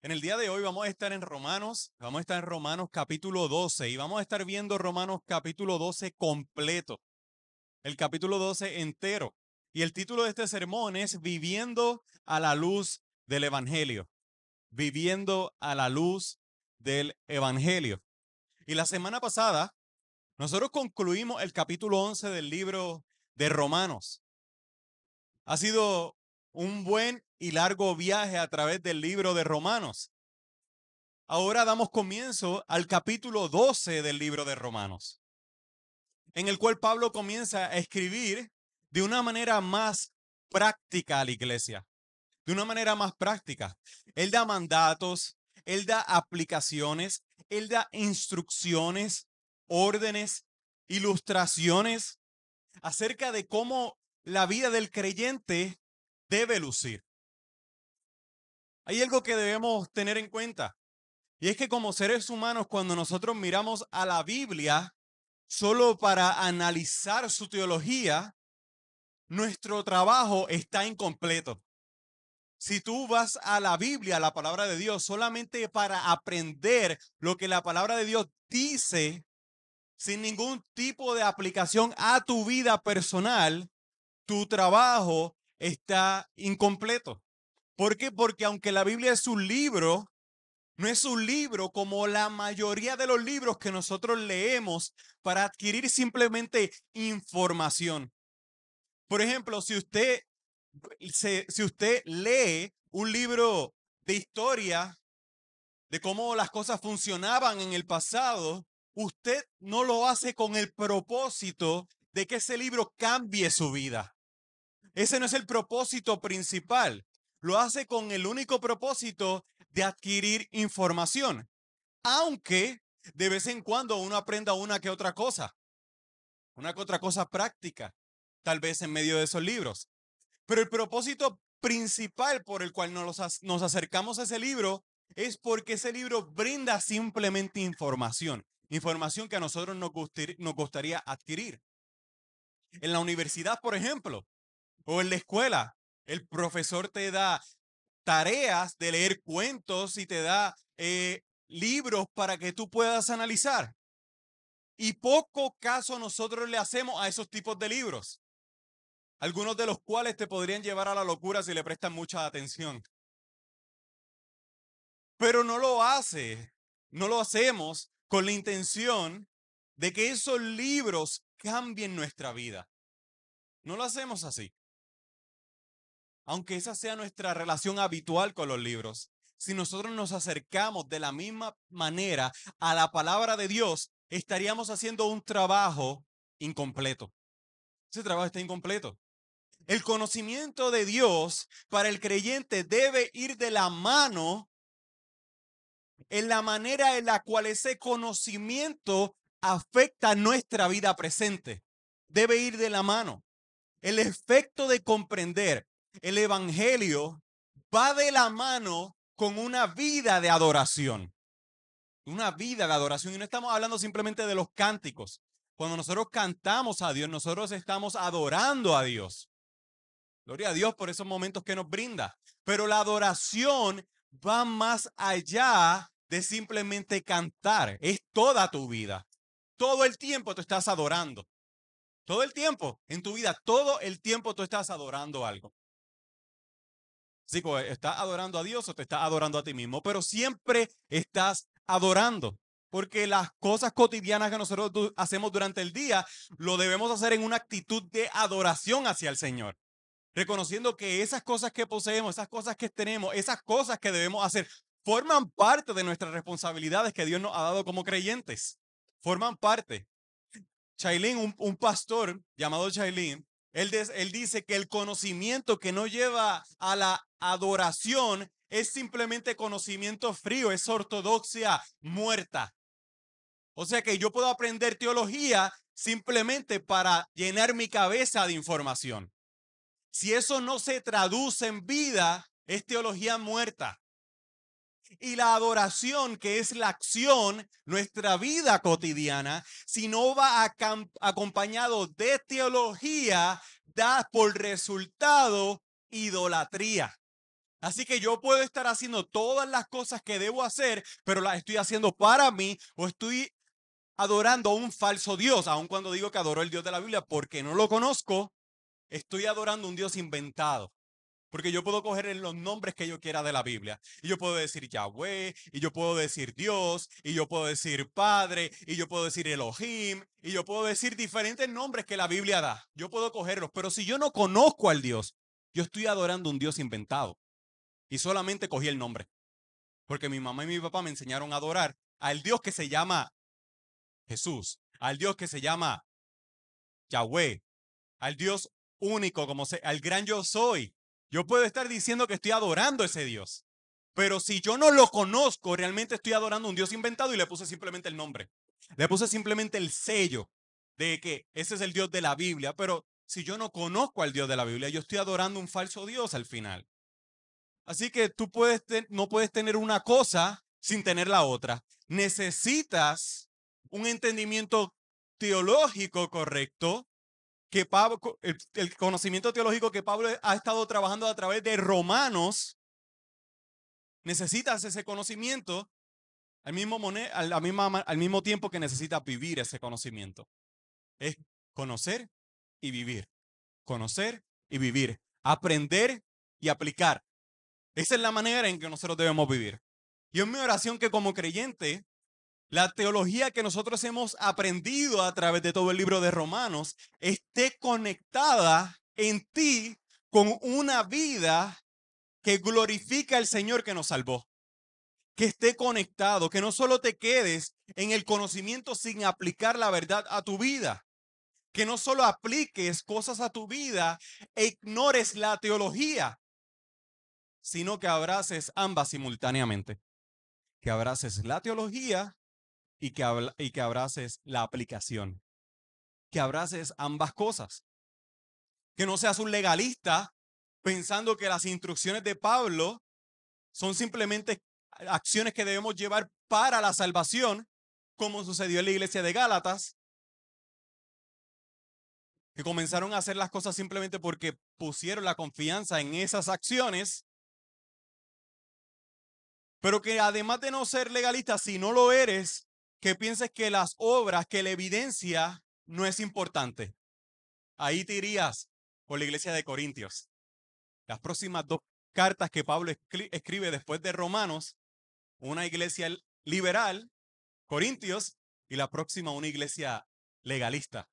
En el día de hoy vamos a estar en Romanos, vamos a estar en Romanos capítulo 12 y vamos a estar viendo Romanos capítulo 12 completo, el capítulo 12 entero. Y el título de este sermón es Viviendo a la luz del Evangelio, viviendo a la luz del Evangelio. Y la semana pasada nosotros concluimos el capítulo 11 del libro de Romanos. Ha sido un buen y largo viaje a través del libro de Romanos. Ahora damos comienzo al capítulo 12 del libro de Romanos, en el cual Pablo comienza a escribir de una manera más práctica a la iglesia, de una manera más práctica. Él da mandatos, él da aplicaciones, él da instrucciones, órdenes, ilustraciones acerca de cómo la vida del creyente debe lucir. Hay algo que debemos tener en cuenta. Y es que como seres humanos, cuando nosotros miramos a la Biblia solo para analizar su teología, nuestro trabajo está incompleto. Si tú vas a la Biblia, a la palabra de Dios, solamente para aprender lo que la palabra de Dios dice, sin ningún tipo de aplicación a tu vida personal, tu trabajo está incompleto. ¿Por qué? Porque aunque la Biblia es un libro, no es un libro como la mayoría de los libros que nosotros leemos para adquirir simplemente información. Por ejemplo, si usted, si usted lee un libro de historia de cómo las cosas funcionaban en el pasado, usted no lo hace con el propósito de que ese libro cambie su vida. Ese no es el propósito principal. Lo hace con el único propósito de adquirir información. Aunque de vez en cuando uno aprenda una que otra cosa. Una que otra cosa práctica. Tal vez en medio de esos libros. Pero el propósito principal por el cual nos, nos acercamos a ese libro es porque ese libro brinda simplemente información. Información que a nosotros nos, nos gustaría adquirir. En la universidad, por ejemplo, o en la escuela, el profesor te da tareas de leer cuentos y te da eh, libros para que tú puedas analizar. Y poco caso nosotros le hacemos a esos tipos de libros, algunos de los cuales te podrían llevar a la locura si le prestan mucha atención. Pero no lo hace, no lo hacemos con la intención de que esos libros cambien nuestra vida. No lo hacemos así aunque esa sea nuestra relación habitual con los libros, si nosotros nos acercamos de la misma manera a la palabra de Dios, estaríamos haciendo un trabajo incompleto. Ese trabajo está incompleto. El conocimiento de Dios para el creyente debe ir de la mano en la manera en la cual ese conocimiento afecta nuestra vida presente. Debe ir de la mano. El efecto de comprender el Evangelio va de la mano con una vida de adoración. Una vida de adoración. Y no estamos hablando simplemente de los cánticos. Cuando nosotros cantamos a Dios, nosotros estamos adorando a Dios. Gloria a Dios por esos momentos que nos brinda. Pero la adoración va más allá de simplemente cantar. Es toda tu vida. Todo el tiempo tú estás adorando. Todo el tiempo en tu vida, todo el tiempo tú estás adorando algo. Sí, pues, estás adorando a Dios o te estás adorando a ti mismo, pero siempre estás adorando. Porque las cosas cotidianas que nosotros hacemos durante el día lo debemos hacer en una actitud de adoración hacia el Señor. Reconociendo que esas cosas que poseemos, esas cosas que tenemos, esas cosas que debemos hacer, forman parte de nuestras responsabilidades que Dios nos ha dado como creyentes. Forman parte. Chailin, un, pastor llamado Chailin, él, él, dice que el conocimiento que no lleva a la adoración es simplemente conocimiento frío, es ortodoxia muerta. O sea que yo puedo aprender teología simplemente para llenar mi cabeza de información. Si eso no se traduce en vida, es teología muerta. Y la adoración, que es la acción, nuestra vida cotidiana, si no va acompañado de teología, da por resultado idolatría. Así que yo puedo estar haciendo todas las cosas que debo hacer, pero las estoy haciendo para mí o estoy adorando a un falso Dios, aun cuando digo que adoro el Dios de la Biblia porque no lo conozco, estoy adorando un Dios inventado. Porque yo puedo coger los nombres que yo quiera de la Biblia. Y yo puedo decir Yahweh, y yo puedo decir Dios, y yo puedo decir Padre, y yo puedo decir Elohim, y yo puedo decir diferentes nombres que la Biblia da. Yo puedo cogerlos. Pero si yo no conozco al Dios, yo estoy adorando un Dios inventado. Y solamente cogí el nombre. Porque mi mamá y mi papá me enseñaron a adorar al Dios que se llama Jesús, al Dios que se llama Yahweh, al Dios único, como se, al gran yo soy. Yo puedo estar diciendo que estoy adorando a ese Dios, pero si yo no lo conozco, realmente estoy adorando a un Dios inventado y le puse simplemente el nombre. Le puse simplemente el sello de que ese es el Dios de la Biblia, pero si yo no conozco al Dios de la Biblia, yo estoy adorando un falso Dios al final. Así que tú no puedes tener una cosa sin tener la otra. Necesitas un entendimiento teológico correcto que el, conocimiento teológico que Pablo ha estado trabajando a través de Romanos, necesitas ese conocimiento al mismo, al, misma, al mismo tiempo que necesitas vivir ese conocimiento. Es conocer y vivir. Conocer y vivir. Aprender y aplicar. Esa es la manera en que nosotros debemos vivir. Y es mi oración que como creyente la teología que nosotros hemos aprendido a través de todo el libro de Romanos esté conectada en ti con una vida que glorifica al Señor que nos salvó. Que esté conectado, que no solo te quedes en el conocimiento sin aplicar la verdad a tu vida. Que no solo apliques cosas a tu vida e ignores la teología, sino que abraces ambas simultáneamente. Que abraces la teología y que, y que abraces la aplicación. Que abraces ambas cosas. Que no seas un legalista pensando que las instrucciones de Pablo son simplemente acciones que debemos llevar para la salvación, como sucedió en la iglesia de Gálatas, que comenzaron a hacer las cosas simplemente porque pusieron la confianza en esas acciones, pero que además de no ser legalista, si no lo eres, que pienses que las obras, que la evidencia no es importante. Ahí te irías por la iglesia de Corintios. Las próximas dos cartas que Pablo escribe después de Romanos, una iglesia liberal, Corintios, y la próxima una iglesia legalista.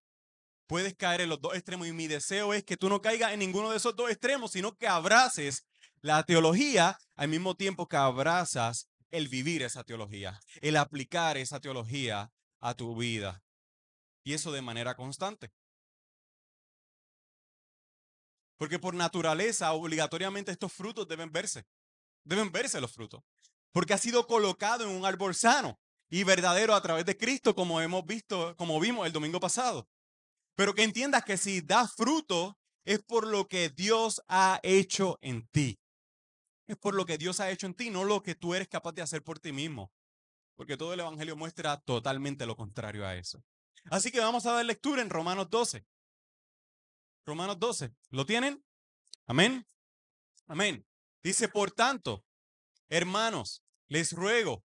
Puedes caer en los dos extremos y mi deseo es que tú no caigas en ninguno de esos dos extremos, sino que abraces la teología al mismo tiempo que abrazas el vivir esa teología, el aplicar esa teología a tu vida. Y eso de manera constante. Porque por naturaleza, obligatoriamente estos frutos deben verse. Deben verse los frutos. Porque ha sido colocado en un árbol sano y verdadero a través de Cristo, como hemos visto, como vimos el domingo pasado. Pero que entiendas que si da fruto, es por lo que Dios ha hecho en ti es por lo que Dios ha hecho en ti, no lo que tú eres capaz de hacer por ti mismo. Porque todo el Evangelio muestra totalmente lo contrario a eso. Así que vamos a dar lectura en Romanos 12. Romanos 12. ¿Lo tienen? Amén. Amén. Dice, por tanto, hermanos, les ruego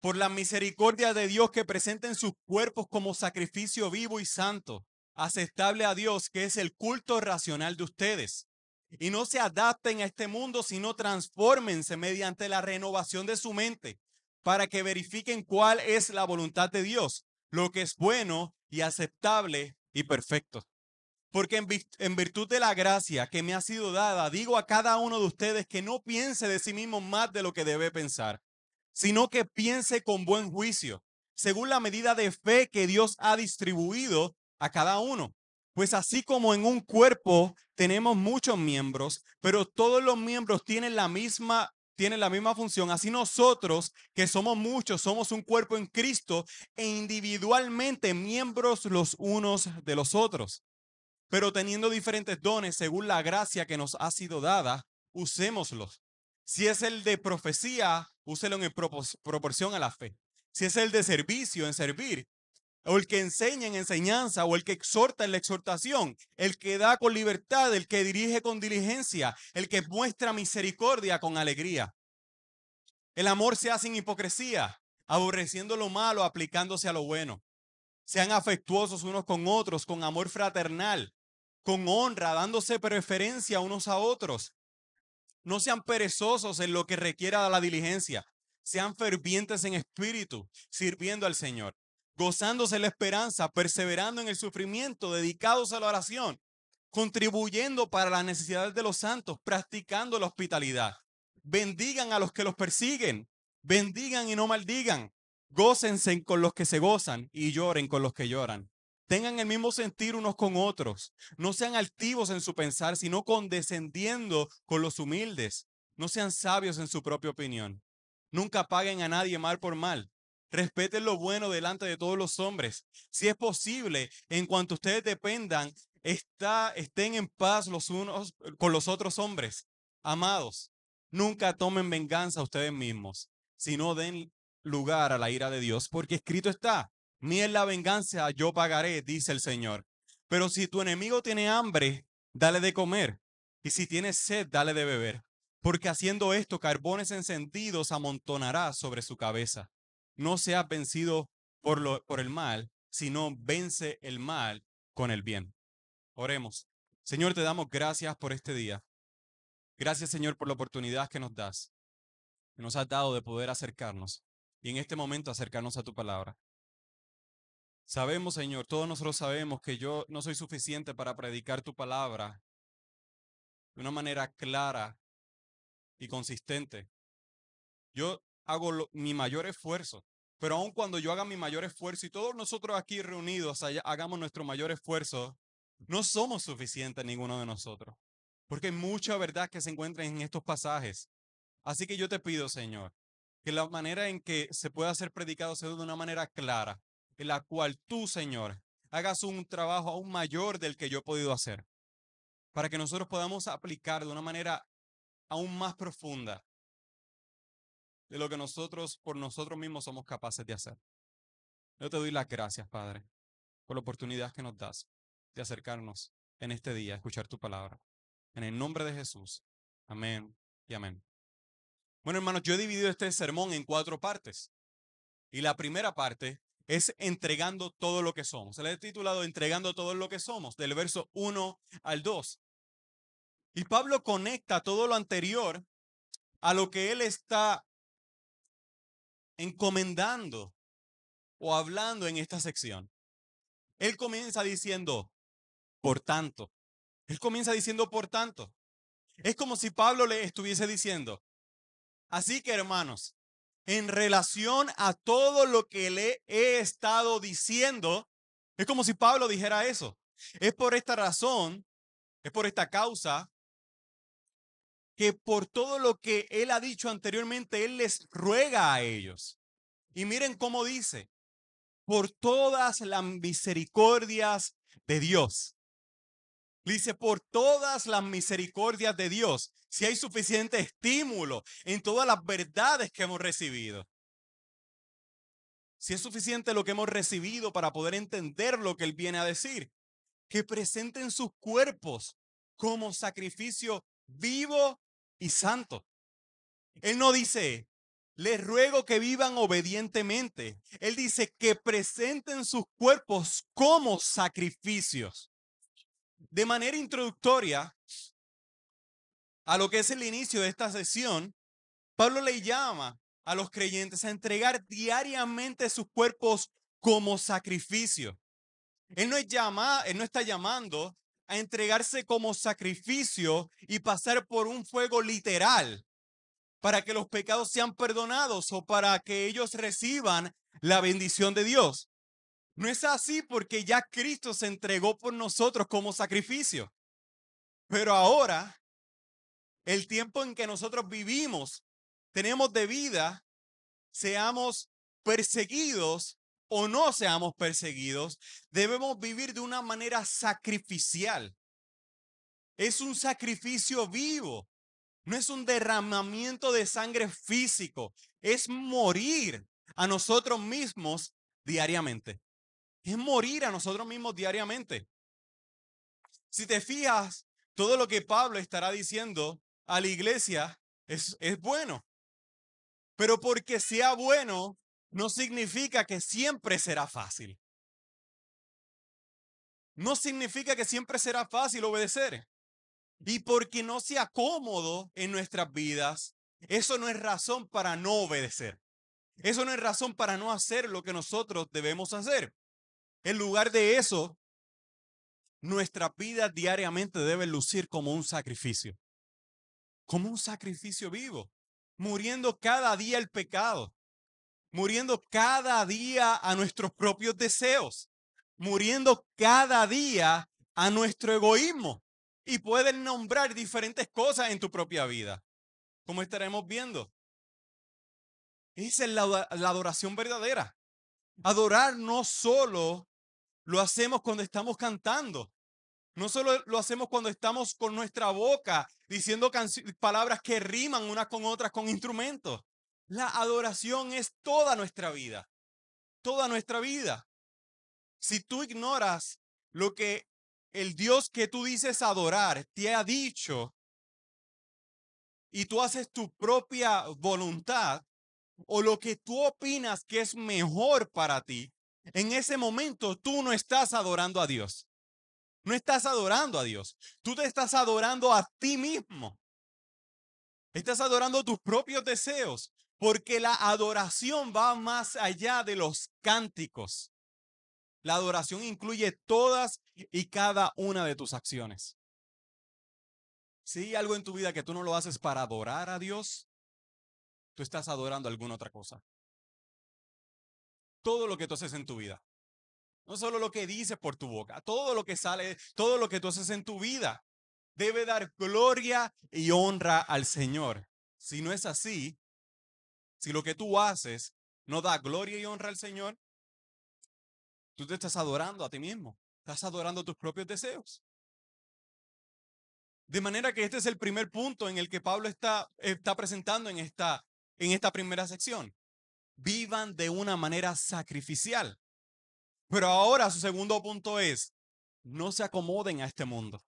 por la misericordia de Dios que presenten sus cuerpos como sacrificio vivo y santo, aceptable a Dios, que es el culto racional de ustedes y no se adapten a este mundo, sino transfórmense mediante la renovación de su mente para que verifiquen cuál es la voluntad de Dios, lo que es bueno y aceptable y perfecto. Porque en, virtud de la gracia que me ha sido dada, digo a cada uno de ustedes que no piense de sí mismo más de lo que debe pensar, sino que piense con buen juicio, según la medida de fe que Dios ha distribuido a cada uno. Pues así como en un cuerpo tenemos muchos miembros, pero todos los miembros tienen la misma tienen la misma función, así nosotros que somos muchos, somos un cuerpo en Cristo e individualmente miembros los unos de los otros. Pero teniendo diferentes dones según la gracia que nos ha sido dada, usémoslos. Si es el de profecía, úselo en proporción a la fe. Si es el de servicio, en servir. O el que enseña en enseñanza, o el que exhorta en la exhortación, el que da con libertad, el que dirige con diligencia, el que muestra misericordia con alegría. El amor se hace sin hipocresía, aborreciendo lo malo, aplicándose a lo bueno. Sean afectuosos unos con otros, con amor fraternal, con honra, dándose preferencia unos a otros. No sean perezosos en lo que requiera la diligencia. Sean fervientes en espíritu, sirviendo al Señor gozándose la esperanza, perseverando en el sufrimiento, dedicados a la oración, contribuyendo para las necesidades de los santos, practicando la hospitalidad. Bendigan a los que los persiguen, bendigan y no maldigan, gócense con los que se gozan y lloren con los que lloran. Tengan el mismo sentir unos con otros. No sean altivos en su pensar, sino condescendiendo con los humildes. No sean sabios en su propia opinión. Nunca paguen a nadie mal por mal Respeten lo bueno delante de todos los hombres. Si es posible, en cuanto ustedes dependan, está, estén en paz los unos con los otros hombres. Amados, nunca tomen venganza ustedes mismos, sino den lugar a la ira de Dios, porque escrito está, mi es la venganza, yo pagaré, dice el Señor. Pero si tu enemigo tiene hambre, dale de comer, y si tiene sed, dale de beber, porque haciendo esto, carbones encendidos amontonará sobre su cabeza no seas vencido por, lo, por el mal, sino vence el mal con el bien. Oremos. Señor, te damos gracias por este día. Gracias, Señor, por la oportunidad que nos das, que nos has dado de poder acercarnos y en este momento acercarnos a tu palabra. Sabemos, Señor, todos nosotros sabemos que yo no soy suficiente para predicar tu palabra de una manera clara y consistente. Yo hago mi mayor esfuerzo. Pero aun cuando yo haga mi mayor esfuerzo y todos nosotros aquí reunidos hagamos nuestro mayor esfuerzo, no somos suficientes ninguno de nosotros. Porque hay mucha verdad que se encuentra en estos pasajes. Así que yo te pido, Señor, que la manera en que se pueda ser predicado sea de una manera clara, en la cual tú, Señor, hagas un trabajo aún mayor del que yo he podido hacer, para que nosotros podamos aplicar de una manera aún más profunda de lo que nosotros por nosotros mismos somos capaces de hacer. Yo te doy las gracias, Padre, por la oportunidad que nos das de acercarnos en este día a escuchar tu palabra. En el nombre de Jesús. Amén y amén. Bueno, hermanos, yo he dividido este sermón en cuatro partes. Y la primera parte es entregando todo lo que somos. Se le he titulado Entregando todo lo que somos, del verso 1 al 2. Y Pablo conecta todo lo anterior a lo que él está encomendando o hablando en esta sección. Él comienza diciendo, por tanto. Él comienza diciendo, por tanto. Es como si Pablo le estuviese diciendo, así que hermanos, en relación a todo lo que le he estado diciendo, es como si Pablo dijera eso. Es por esta razón, es por esta causa que por todo lo que él ha dicho anteriormente, él les ruega a ellos. Y miren cómo dice, por todas las misericordias de Dios. Dice, por todas las misericordias de Dios, si hay suficiente estímulo en todas las verdades que hemos recibido. Si es suficiente lo que hemos recibido para poder entender lo que Él viene a decir, que presenten sus cuerpos como sacrificio vivo y santo. Él no dice, les ruego que vivan obedientemente. Él dice que presenten sus cuerpos como sacrificios. De manera introductoria a lo que es el inicio de esta sesión, Pablo le llama a los creyentes a entregar diariamente sus cuerpos como sacrificio. Él no, es llama, él no está llamando a entregarse como sacrificio y pasar por un fuego literal para que los pecados sean perdonados o para que ellos reciban la bendición de Dios. No es así porque ya Cristo se entregó por nosotros como sacrificio. Pero ahora, el tiempo en que nosotros vivimos, tenemos de vida, seamos perseguidos o no seamos perseguidos, debemos vivir de una manera sacrificial. Es un sacrificio vivo. No es un derramamiento de sangre físico. Es morir a nosotros mismos diariamente. es morir a nosotros mismos diariamente. Si te fijas, todo lo que Pablo estará diciendo a la iglesia es, es bueno. Pero porque sea bueno, no significa que siempre será fácil. No significa que siempre será fácil obedecer. Y porque no sea cómodo en nuestras vidas, eso no es razón para no obedecer. Eso no es razón para no hacer lo que nosotros debemos hacer. En lugar de eso, nuestra vida diariamente debe lucir como un sacrificio. Como un sacrificio vivo. Muriendo cada día el pecado. Muriendo cada día a nuestros propios deseos. Muriendo cada día a nuestro egoísmo. Y pueden nombrar diferentes cosas en tu propia vida. Como estaremos viendo. Esa es la, la adoración verdadera. Adorar no solo lo hacemos cuando estamos cantando. No solo lo hacemos cuando estamos con nuestra boca diciendo palabras que riman unas con otras con instrumentos. La adoración es toda nuestra vida. Toda nuestra vida. Si tú ignoras lo que el Dios que tú dices adorar te ha dicho y tú haces tu propia voluntad o lo que tú opinas que es mejor para ti, en ese momento tú no estás adorando a Dios. No estás adorando a Dios. Tú te estás adorando a ti mismo. Estás adorando tus propios deseos. Porque la adoración va más allá de los cánticos. La adoración incluye todas y cada una de tus acciones. Si hay algo en tu vida que tú no lo haces para adorar a Dios, tú estás adorando alguna otra cosa todo lo que tú haces en tu vida. No solo lo que dices por tu boca, todo lo que sale, todo lo que tú haces en tu vida debe dar gloria y honra al Señor. Si no es así, si lo que tú haces no da gloria y honra al Señor, tú te estás adorando a ti mismo, estás adorando tus propios deseos. De manera que este es el primer punto en el que Pablo está, está presentando en esta, en esta primera sección vivan de una manera sacrificial. Pero ahora su segundo punto es, no se acomoden a este mundo.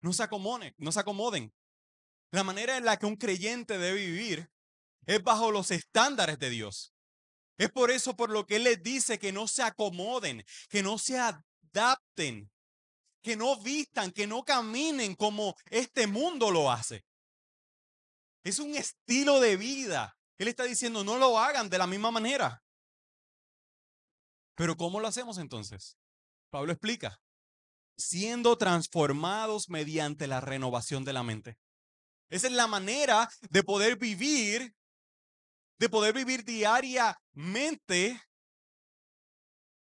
No se acomoden, no se acomoden. La manera en la que un creyente debe vivir es bajo los estándares de Dios. Es por eso por lo que Él les dice que no se acomoden, que no se adapten, que no vistan, que no caminen como este mundo lo hace. Es un estilo de vida él está diciendo, no lo hagan de la misma manera. Pero ¿cómo lo hacemos entonces? Pablo explica, siendo transformados mediante la renovación de la mente. Esa es la manera de poder vivir, de poder vivir diariamente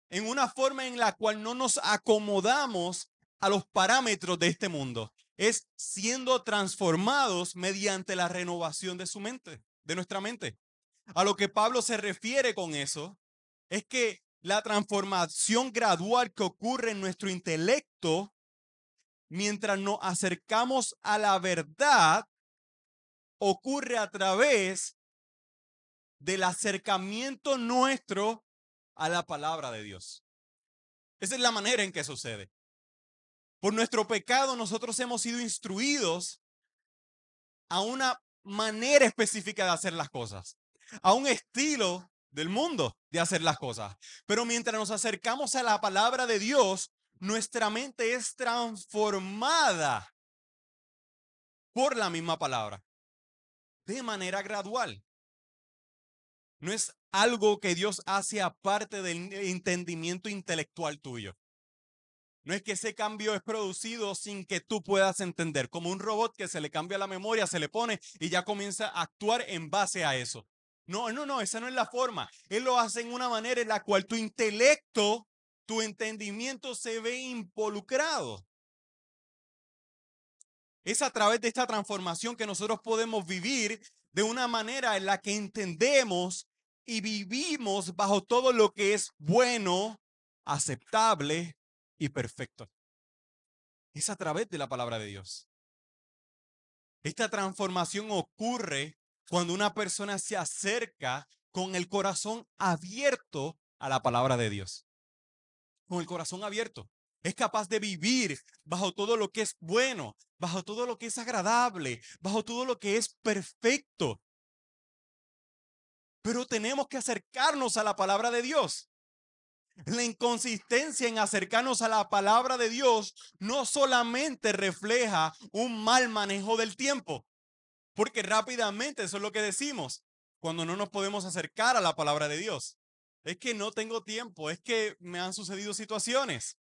en una forma en la cual no nos acomodamos a los parámetros de este mundo. Es siendo transformados mediante la renovación de su mente de nuestra mente. A lo que Pablo se refiere con eso es que la transformación gradual que ocurre en nuestro intelecto mientras nos acercamos a la verdad ocurre a través del acercamiento nuestro a la palabra de Dios. Esa es la manera en que sucede. Por nuestro pecado nosotros hemos sido instruidos a una manera específica de hacer las cosas, a un estilo del mundo de hacer las cosas. Pero mientras nos acercamos a la palabra de Dios, nuestra mente es transformada por la misma palabra, de manera gradual. No es algo que Dios hace aparte del entendimiento intelectual tuyo. No es que ese cambio es producido sin que tú puedas entender, como un robot que se le cambia la memoria, se le pone y ya comienza a actuar en base a eso. No, no, no, esa no es la forma. Él lo hace en una manera en la cual tu intelecto, tu entendimiento se ve involucrado. Es a través de esta transformación que nosotros podemos vivir de una manera en la que entendemos y vivimos bajo todo lo que es bueno, aceptable y perfecto. Es a través de la palabra de Dios. Esta transformación ocurre cuando una persona se acerca con el corazón abierto a la palabra de Dios. con el corazón abierto. Es capaz de vivir bajo todo lo que es bueno, bajo todo lo que es agradable, bajo todo lo que es perfecto. Pero tenemos que acercarnos a la palabra de Dios. La inconsistencia en acercarnos a la palabra de Dios no solamente refleja un mal manejo del tiempo, porque rápidamente eso es lo que decimos cuando no nos podemos acercar a la palabra de Dios. Es que no tengo tiempo, es que me han sucedido situaciones.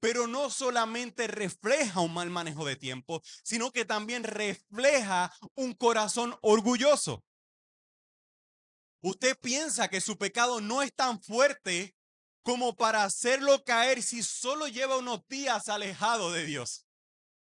Pero no solamente refleja un mal manejo de tiempo, sino que también refleja un corazón orgulloso. Usted piensa que su pecado no es tan fuerte como para hacerlo caer si solo lleva unos días alejado de Dios,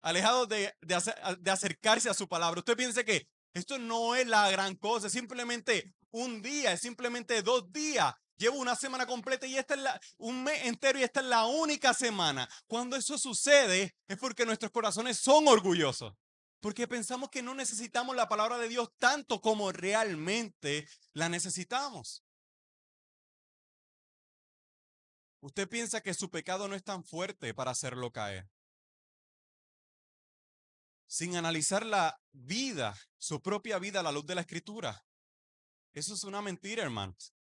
alejado de, de, acercarse a su palabra. Usted piensa que esto no es la gran cosa, es simplemente un día, es simplemente dos días. Llevo una semana completa y esta es la, un mes entero y esta es la única semana. Cuando eso sucede es porque nuestros corazones son orgullosos. Porque pensamos que no necesitamos la palabra de Dios tanto como realmente la necesitamos. Usted piensa que su pecado no es tan fuerte para hacerlo caer. Sin analizar la vida, su propia vida a la luz de la escritura. Eso es una mentira, hermanos.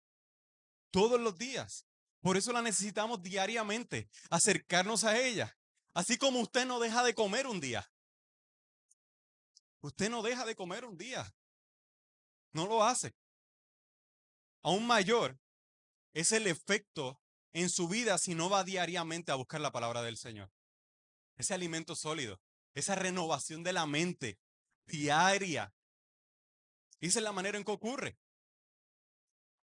Todos los días. Por eso la necesitamos diariamente, acercarnos a ella. Así como usted no deja de comer un día. Usted no deja de comer un día. No lo hace. Aún mayor es el efecto en su vida si no va diariamente a buscar la palabra del Señor. Ese alimento sólido, esa renovación de la mente diaria. Esa es la manera en que ocurre.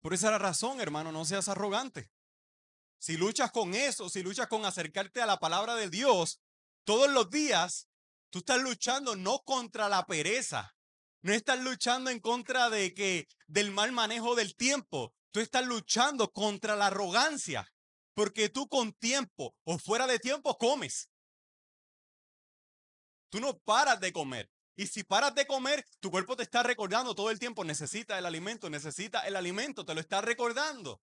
Por esa razón, hermano, no seas arrogante. Si luchas con eso, si luchas con acercarte a la palabra de Dios todos los días, tú estás luchando no contra la pereza, no estás luchando en contra de que del mal manejo del tiempo, Tú estás luchando contra la arrogancia, porque tú con tiempo o fuera de tiempo comes. Tú no paras de comer. Y si paras de comer, tu cuerpo te está recordando todo el tiempo, necesita el alimento, necesita el alimento, te lo está recordando.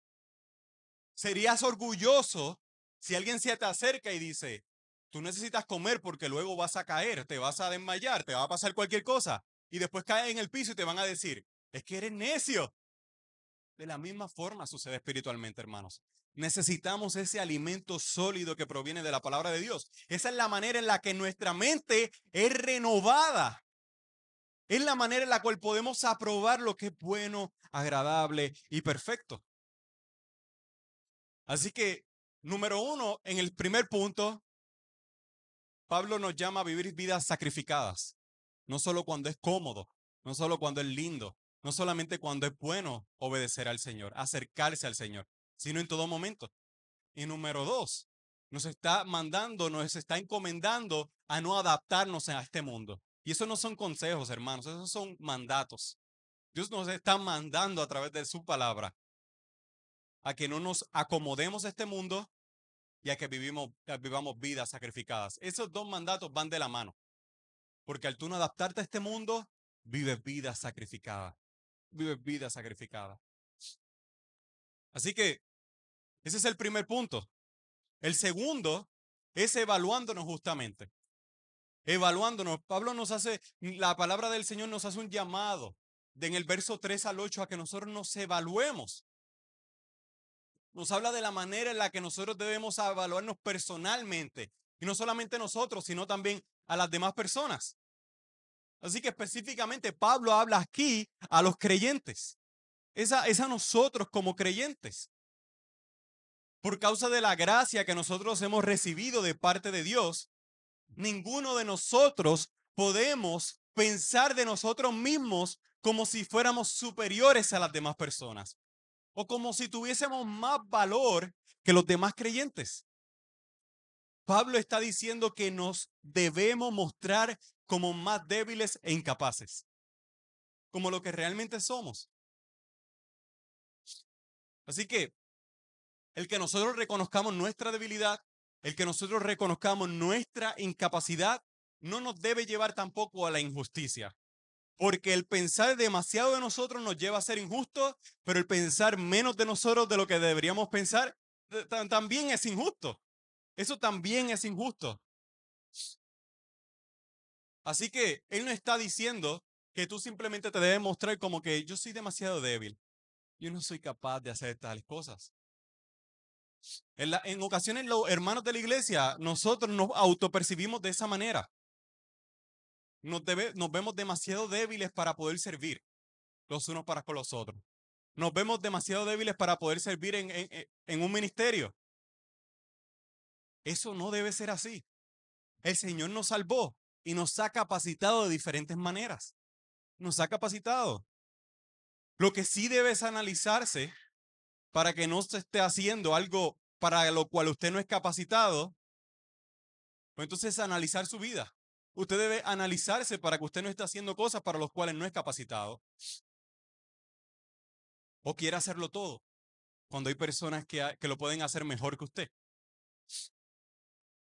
Serías orgulloso si alguien se te acerca y dice, tú necesitas comer porque luego vas a caer, te vas a desmayar, te va a pasar cualquier cosa. Y después caes en el piso y te van a decir, es que eres necio, de la misma forma sucede espiritualmente, hermanos. Necesitamos ese alimento sólido que proviene de la palabra de Dios. Esa es la manera en la que nuestra mente es renovada. Es la manera en la cual podemos aprobar lo que es bueno, agradable y perfecto. Así que, número uno, en el primer punto, Pablo nos llama a vivir vidas sacrificadas. No solo cuando es cómodo, no solo cuando es lindo, no solamente cuando es bueno obedecer al Señor, acercarse al Señor, sino en todo momento. Y número dos, nos está mandando, nos está encomendando a no adaptarnos a este mundo. Y eso no son consejos, hermanos, esos son mandatos. Dios nos está mandando a través de su palabra a que no nos acomodemos a este mundo y a que vivimos, vivamos vidas sacrificadas. Esos dos mandatos van de la mano. Porque al tú no adaptarte a este mundo, vives vidas sacrificadas vive vida sacrificada. Así que ese es el primer punto. El segundo es evaluándonos justamente. Evaluándonos. Pablo nos hace, la palabra del Señor nos hace un llamado de en el verso 3 al 8 a que nosotros nos evaluemos. Nos habla de la manera en la que nosotros debemos evaluarnos personalmente. Y no solamente nosotros, sino también a las demás personas. Así que específicamente Pablo habla aquí a los creyentes. Es a, es a nosotros como creyentes. Por causa de la gracia que nosotros hemos recibido de parte de Dios, ninguno de nosotros podemos pensar de nosotros mismos como si fuéramos superiores a las demás personas o como si tuviésemos más valor que los demás creyentes. Pablo está diciendo que nos debemos mostrar como más débiles e incapaces, como lo que realmente somos. Así que el que nosotros reconozcamos nuestra debilidad, el que nosotros reconozcamos nuestra incapacidad, no nos debe llevar tampoco a la injusticia. Porque el pensar demasiado de nosotros nos lleva a ser injustos, pero el pensar menos de nosotros de lo que deberíamos pensar también es injusto. Eso también es injusto. Así que Él no está diciendo que tú simplemente te debes mostrar como que yo soy demasiado débil. Yo no soy capaz de hacer tales cosas. En, en ocasiones los hermanos de la iglesia, nosotros nos autopercibimos de esa manera. Nos, vemos demasiado débiles para poder servir los unos para con los otros. Nos vemos demasiado débiles para poder servir en, un ministerio. Eso no debe ser así. El Señor nos salvó y nos ha capacitado de diferentes maneras. Nos ha capacitado. Lo que sí debe analizarse para que no se esté haciendo algo para lo cual usted no es capacitado, pues entonces analizar su vida. Usted debe analizarse para que usted no esté haciendo cosas para las cuales no es capacitado. O quiere hacerlo todo, cuando hay personas que, que lo pueden hacer mejor que usted.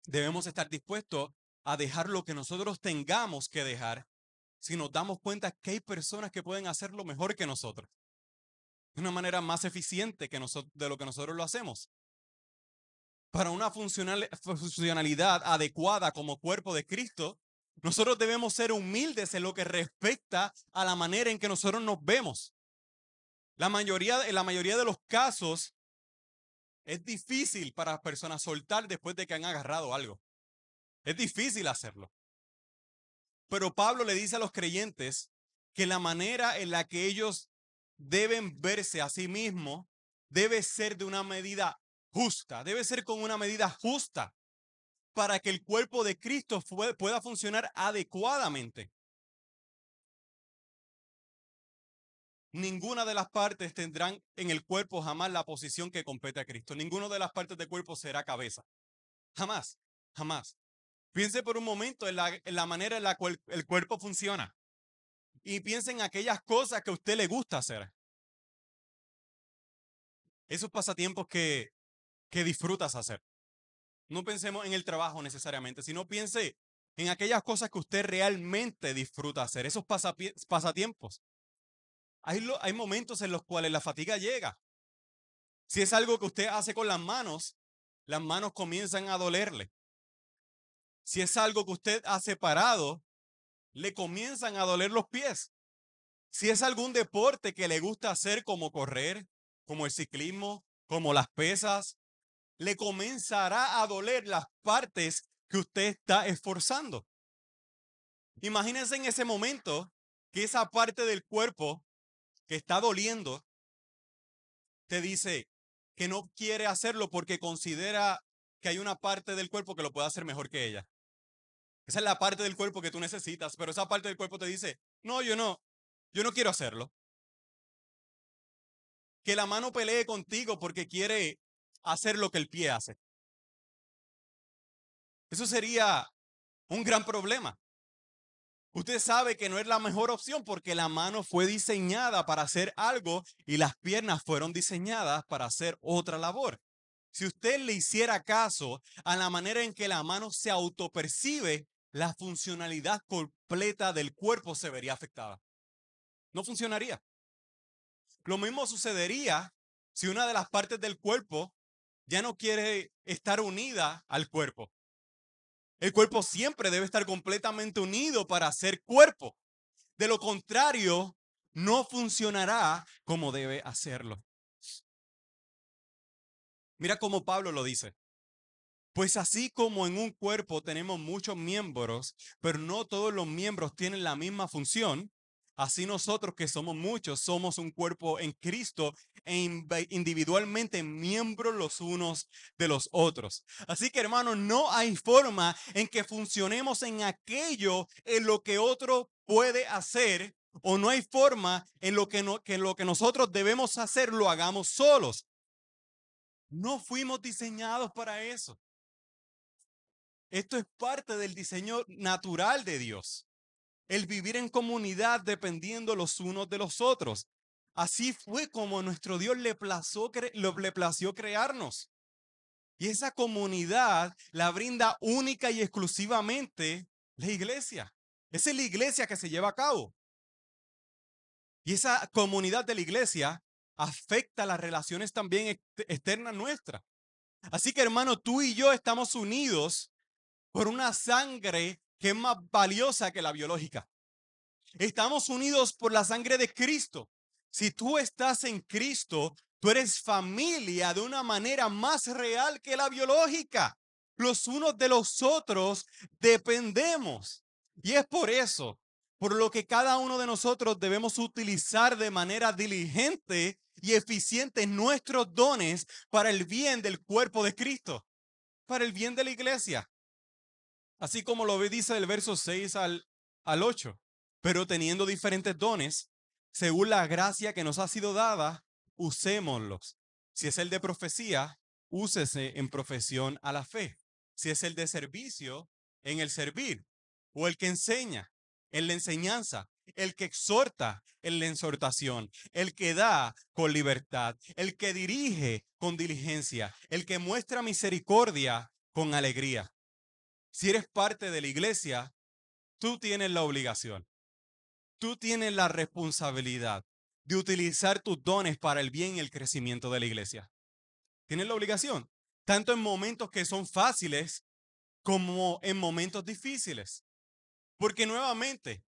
Debemos estar dispuestos a dejar lo que nosotros tengamos que dejar si nos damos cuenta que hay personas que pueden hacerlo mejor que nosotros. De una manera más eficiente que de lo que nosotros lo hacemos. Para una funcionalidad adecuada como cuerpo de Cristo, nosotros debemos ser humildes en lo que respecta a la manera en que nosotros nos vemos. La mayoría, en la mayoría de los casos, es difícil para las personas soltar después de que han agarrado algo. Es difícil hacerlo. Pero Pablo le dice a los creyentes que la manera en la que ellos deben verse a sí mismos debe ser de una medida justa, debe ser con una medida justa para que el cuerpo de Cristo pueda funcionar adecuadamente. Ninguna de las partes tendrán en el cuerpo jamás la posición que compete a Cristo. Ninguna de las partes del cuerpo será cabeza. Jamás, jamás. Piense por un momento en la, manera en la cual el cuerpo funciona. Y piense en aquellas cosas que a usted le gusta hacer. Esos pasatiempos que, que disfrutas hacer. No pensemos en el trabajo necesariamente, sino piense en aquellas cosas que usted realmente disfruta hacer, esos pasatiempos. Hay, momentos en los cuales la fatiga llega. Si es algo que usted hace con las manos, las manos comienzan a dolerle. Si es algo que usted ha separado, le comienzan a doler los pies. Si es algún deporte que le gusta hacer como correr, como el ciclismo, como las pesas, le comenzará a doler las partes que usted está esforzando. Imagínense en ese momento que esa parte del cuerpo que está doliendo te dice que no quiere hacerlo porque considera que hay una parte del cuerpo que lo puede hacer mejor que ella. Esa es la parte del cuerpo que tú necesitas, pero esa parte del cuerpo te dice, no, yo no, yo no quiero hacerlo. Que la mano pelee contigo porque quiere hacer lo que el pie hace. Eso sería un gran problema. Usted sabe que no es la mejor opción porque la mano fue diseñada para hacer algo y las piernas fueron diseñadas para hacer otra labor. Si usted le hiciera caso a la manera en que la mano se autopercibe, la funcionalidad completa del cuerpo se vería afectada. No funcionaría. Lo mismo sucedería si una de las partes del cuerpo ya no quiere estar unida al cuerpo. El cuerpo siempre debe estar completamente unido para ser cuerpo. De lo contrario, no funcionará como debe hacerlo. Mira cómo Pablo lo dice. Pues así como en un cuerpo tenemos muchos miembros, pero no todos los miembros tienen la misma función, así nosotros que somos muchos somos un cuerpo en Cristo e individualmente miembros los unos de los otros. Así que hermanos, no hay forma en que funcionemos en aquello en lo que otro puede hacer o no hay forma en lo que, que lo que nosotros debemos hacer lo hagamos solos. No fuimos diseñados para eso. Esto es parte del diseño natural de Dios. El vivir en comunidad dependiendo los unos de los otros. Así fue como nuestro Dios le, plació, le plació crearnos. Y esa comunidad la brinda única y exclusivamente la iglesia. Esa es la iglesia que se lleva a cabo. Y esa comunidad de la iglesia afecta las relaciones también externas nuestras. Así que hermano, tú y yo estamos unidos por una sangre que es más valiosa que la biológica. Estamos unidos por la sangre de Cristo. Si tú estás en Cristo, tú eres familia de una manera más real que la biológica. Los unos de los otros dependemos. Y es por eso, por lo que cada uno de nosotros debemos utilizar de manera diligente y eficiente nuestros dones para el bien del cuerpo de Cristo, para el bien de la iglesia. Así como lo dice el verso 6 al, al 8. Pero teniendo diferentes dones, según la gracia que nos ha sido dada, usémoslos. Si es el de profecía, úsese en profesión a la fe. Si es el de servicio, en el servir. O el que enseña, en la enseñanza. El que exhorta, en la exhortación. El que da con libertad. El que dirige con diligencia. El que muestra misericordia con alegría. Si eres parte de la iglesia, tú tienes la obligación, tú tienes la responsabilidad de utilizar tus dones para el bien y el crecimiento de la iglesia. Tienes la obligación, tanto en momentos que son fáciles como en momentos difíciles. Porque nuevamente,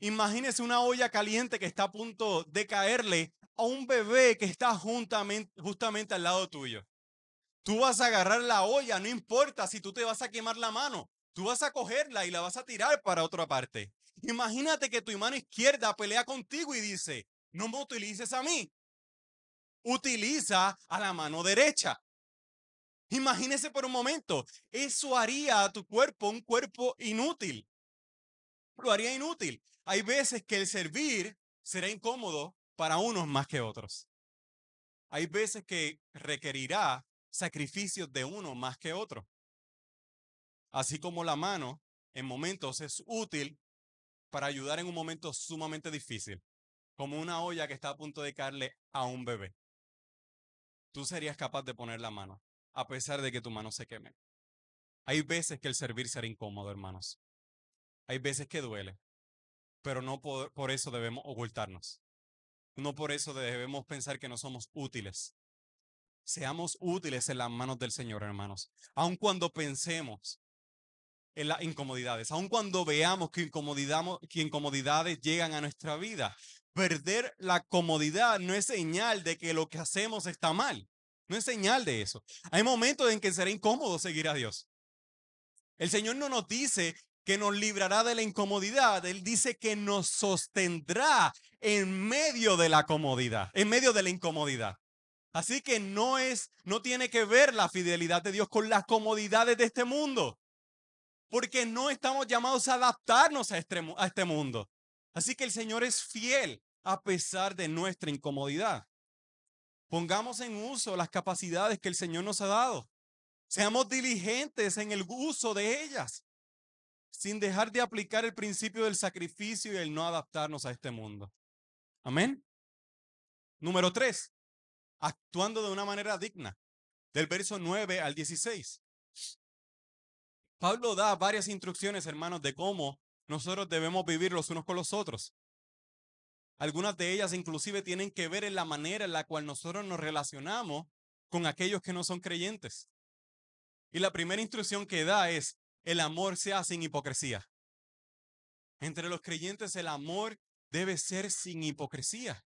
imagínese una olla caliente que está a punto de caerle a un bebé que está juntamente, justamente al lado tuyo. Tú vas a agarrar la olla, no importa si tú te vas a quemar la mano. Tú vas a cogerla y la vas a tirar para otra parte. Imagínate que tu mano izquierda pelea contigo y dice, no me utilices a mí. Utiliza a la mano derecha. Imagínese por un momento, eso haría a tu cuerpo un cuerpo inútil. Lo haría inútil. Hay veces que el servir será incómodo para unos más que otros. Hay veces que requerirá sacrificios de uno más que otro. Así como la mano en momentos es útil para ayudar en un momento sumamente difícil, como una olla que está a punto de caerle a un bebé. Tú serías capaz de poner la mano, a pesar de que tu mano se queme. Hay veces que el servir será incómodo, hermanos. Hay veces que duele, pero no por, eso debemos ocultarnos. No por eso debemos pensar que no somos útiles seamos útiles en las manos del Señor, hermanos. Aun cuando pensemos en las incomodidades, aun cuando veamos que, que incomodidades llegan a nuestra vida, perder la comodidad no es señal de que lo que hacemos está mal. No es señal de eso. Hay momentos en que será incómodo seguir a Dios. El Señor no nos dice que nos librará de la incomodidad. Él dice que nos sostendrá en medio de la comodidad, en medio de la incomodidad. Así que no es, no tiene que ver la fidelidad de Dios con las comodidades de este mundo. Porque no estamos llamados a adaptarnos a este, a este mundo. Así que el Señor es fiel a pesar de nuestra incomodidad. Pongamos en uso las capacidades que el Señor nos ha dado. Seamos diligentes en el uso de ellas, sin dejar de aplicar el principio del sacrificio y el no adaptarnos a este mundo. Amén. Número tres, actuando de una manera digna. Del verso 9 al 16. Pablo da varias instrucciones, hermanos, de cómo nosotros debemos vivir los unos con los otros. Algunas de ellas inclusive tienen que ver en la manera en la cual nosotros nos relacionamos con aquellos que no son creyentes. Y la primera instrucción que da es, el amor sea sin hipocresía. Entre los creyentes el amor debe ser sin hipocresía.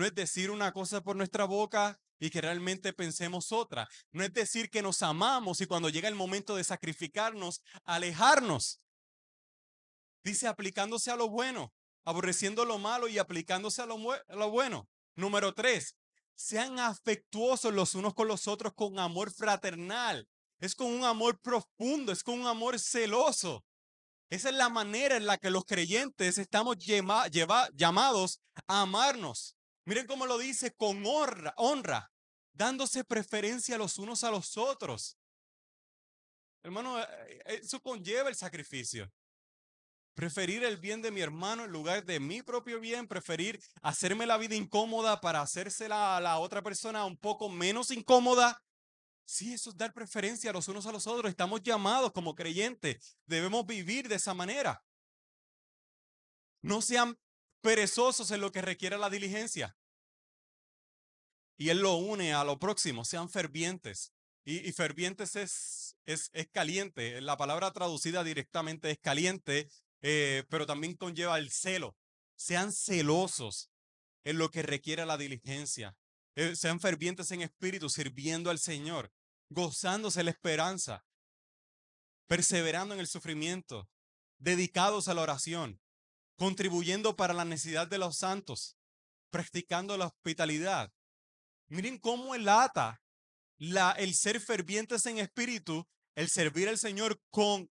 No es decir una cosa por nuestra boca y que realmente pensemos otra. No es decir que nos amamos y cuando llega el momento de sacrificarnos, alejarnos. Dice aplicándose a lo bueno, aborreciendo lo malo y aplicándose a lo, bueno. Número tres, sean afectuosos los unos con los otros con amor fraternal. Es con un amor profundo, es con un amor celoso. Esa es la manera en la que los creyentes estamos llamados a amarnos. Miren cómo lo dice con honra, honra, dándose preferencia los unos a los otros. Hermano, eh, eh, eso conlleva el sacrificio. Preferir el bien de mi hermano en lugar de mi propio bien, preferir hacerme la vida incómoda para hacérsela a la otra persona un poco menos incómoda. Sí, eso es dar preferencia los unos a los otros. Estamos llamados como creyentes. Debemos vivir de esa manera. No sean perezosos en lo que requiere la diligencia. Y Él lo une a lo próximo, sean fervientes. Y, fervientes es, es, es, caliente. La palabra traducida directamente es caliente, eh, pero también conlleva el celo. Sean celosos en lo que requiere la diligencia. Eh, sean fervientes en espíritu, sirviendo al Señor, gozándose la esperanza, perseverando en el sufrimiento, dedicados a la oración, contribuyendo para la necesidad de los santos, practicando la hospitalidad. Miren cómo el ata la, el ser fervientes en espíritu, el servir al Señor con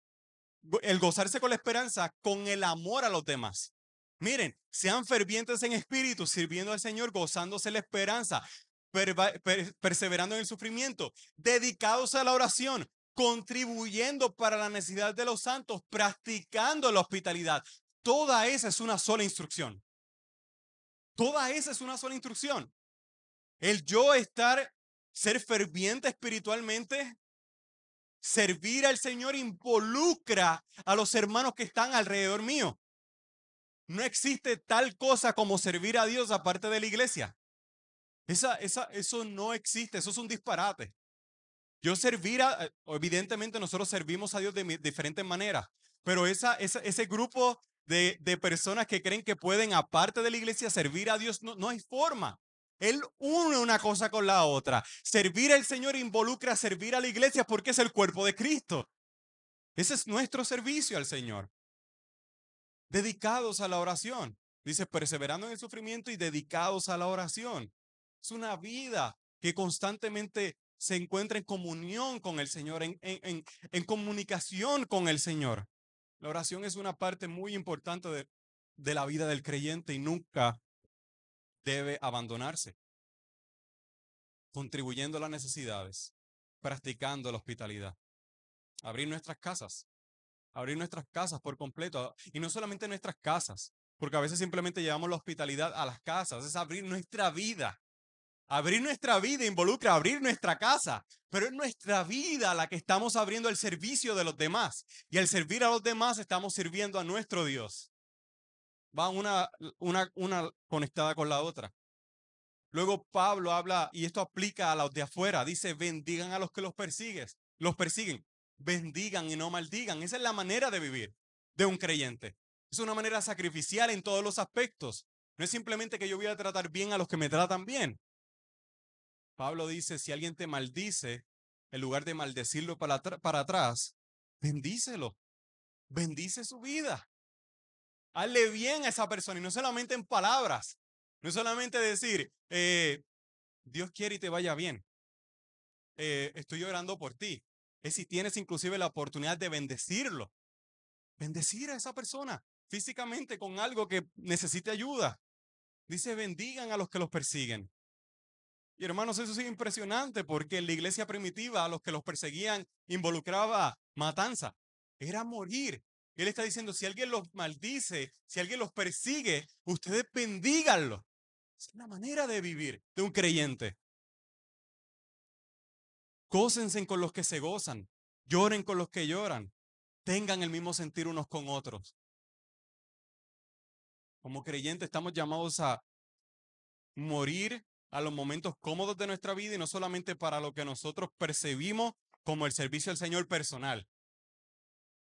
el gozarse con la esperanza, con el amor a los demás. Miren, sean fervientes en espíritu, sirviendo al Señor, gozándose la esperanza, perseverando en el sufrimiento, dedicados a la oración, contribuyendo para la necesidad de los santos, practicando la hospitalidad. Toda esa es una sola instrucción. Toda esa es una sola instrucción. El yo estar, ser ferviente espiritualmente, servir al Señor involucra a los hermanos que están alrededor mío. No existe tal cosa como servir a Dios aparte de la iglesia. Esa, esa, eso no existe, eso es un disparate. Yo servir, a, evidentemente nosotros servimos a Dios de diferentes maneras, pero esa, ese grupo de, de, personas que creen que pueden, aparte de la iglesia, servir a Dios, no, no hay forma. Él une una cosa con la otra. Servir al Señor involucra servir a la iglesia porque es el cuerpo de Cristo. Ese es nuestro servicio al Señor dedicados a la oración. Dice, perseverando en el sufrimiento y dedicados a la oración. Es una vida que constantemente se encuentra en comunión con el Señor, en, en, en, comunicación con el Señor. La oración es una parte muy importante de, la vida del creyente y nunca debe abandonarse. Contribuyendo a las necesidades, practicando la hospitalidad. Abrir nuestras casas, abrir nuestras casas por completo. Y no solamente nuestras casas, porque a veces simplemente llevamos la hospitalidad a las casas, es abrir nuestra vida. Abrir nuestra vida involucra abrir nuestra casa, pero es nuestra vida la que estamos abriendo el servicio de los demás. Y al servir a los demás estamos sirviendo a nuestro Dios. Va una, una, una conectada con la otra. Luego Pablo habla, y esto aplica a los de afuera, dice, bendigan a los que los persigues, los persiguen bendigan y no maldigan. Esa es la manera de vivir de un creyente. Es una manera sacrificial en todos los aspectos. No es simplemente que yo voy a tratar bien a los que me tratan bien. Pablo dice, si alguien te maldice, en lugar de maldecirlo para, para atrás, bendícelo. Bendice su vida. Hazle bien a esa persona y no solamente en palabras. No solamente decir, eh, Dios quiere y te vaya bien. Eh, estoy orando por ti es si tienes inclusive la oportunidad de bendecirlo. Bendecir a esa persona físicamente con algo que necesite ayuda. Dice, bendigan a los que los persiguen. Y hermanos, eso es impresionante porque en la iglesia primitiva a los que los perseguían involucraba matanza. Era morir. Él está diciendo, si alguien los maldice, si alguien los persigue, ustedes bendíganlo. Es la manera de vivir de un creyente. Gócense con los que se gozan, lloren con los que lloran, tengan el mismo sentir unos con otros. Como creyentes estamos llamados a morir a los momentos cómodos de nuestra vida y no solamente para lo que nosotros percibimos como el servicio al Señor personal,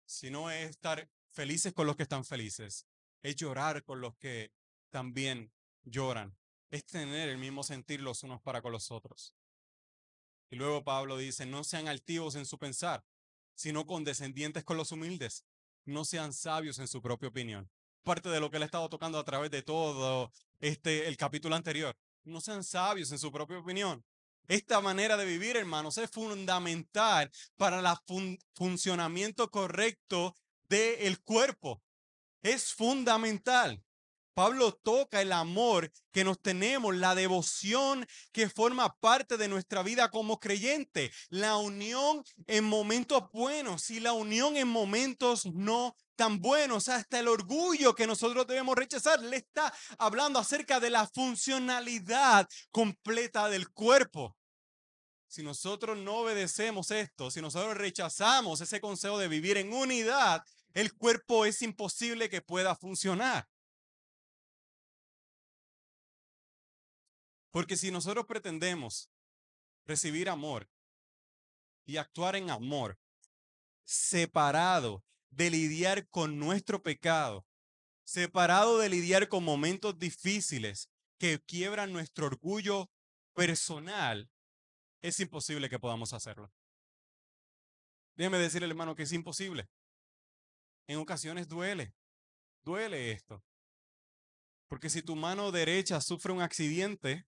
sino es estar felices con los que están felices, es llorar con los que también lloran, es tener el mismo sentir los unos para con los otros. Y luego Pablo dice, no sean altivos en su pensar, sino condescendientes con los humildes. No sean sabios en su propia opinión. Parte de lo que él ha estado tocando a través de todo este, el capítulo anterior. No sean sabios en su propia opinión. Esta manera de vivir, hermanos, es fundamental para el funcionamiento correcto del cuerpo. Es fundamental. Pablo toca el amor que nos tenemos, la devoción que forma parte de nuestra vida como creyente, la unión en momentos buenos y la unión en momentos no tan buenos, hasta el orgullo que nosotros debemos rechazar. Le está hablando acerca de la funcionalidad completa del cuerpo. Si nosotros no obedecemos esto, si nosotros rechazamos ese consejo de vivir en unidad, el cuerpo es imposible que pueda funcionar. Porque si nosotros pretendemos recibir amor y actuar en amor, separado de lidiar con nuestro pecado, separado de lidiar con momentos difíciles que quiebran nuestro orgullo personal, es imposible que podamos hacerlo. Déjeme decirle, hermano, que es imposible. En ocasiones duele, duele esto. Porque si tu mano derecha sufre un accidente,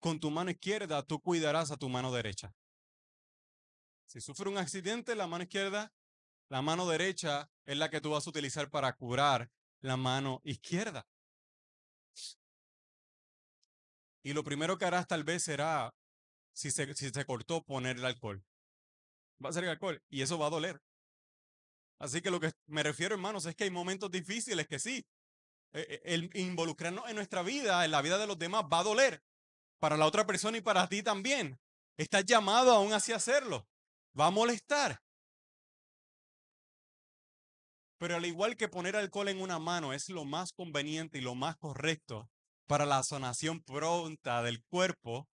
con tu mano izquierda tú cuidarás a tu mano derecha. Si sufre un accidente, la mano izquierda, la mano derecha es la que tú vas a utilizar para curar la mano izquierda. Y lo primero que harás tal vez será, si se, si se cortó, poner el alcohol. Va a ser el alcohol y eso va a doler. Así que lo que me refiero, hermanos, es que hay momentos difíciles que sí. E, e, el involucrarnos en nuestra vida, en la vida de los demás, va a doler para la otra persona y para ti también. Estás llamado aún así a hacerlo. Va a molestar. Pero al igual que poner alcohol en una mano es lo más conveniente y lo más correcto para la sanación pronta del cuerpo,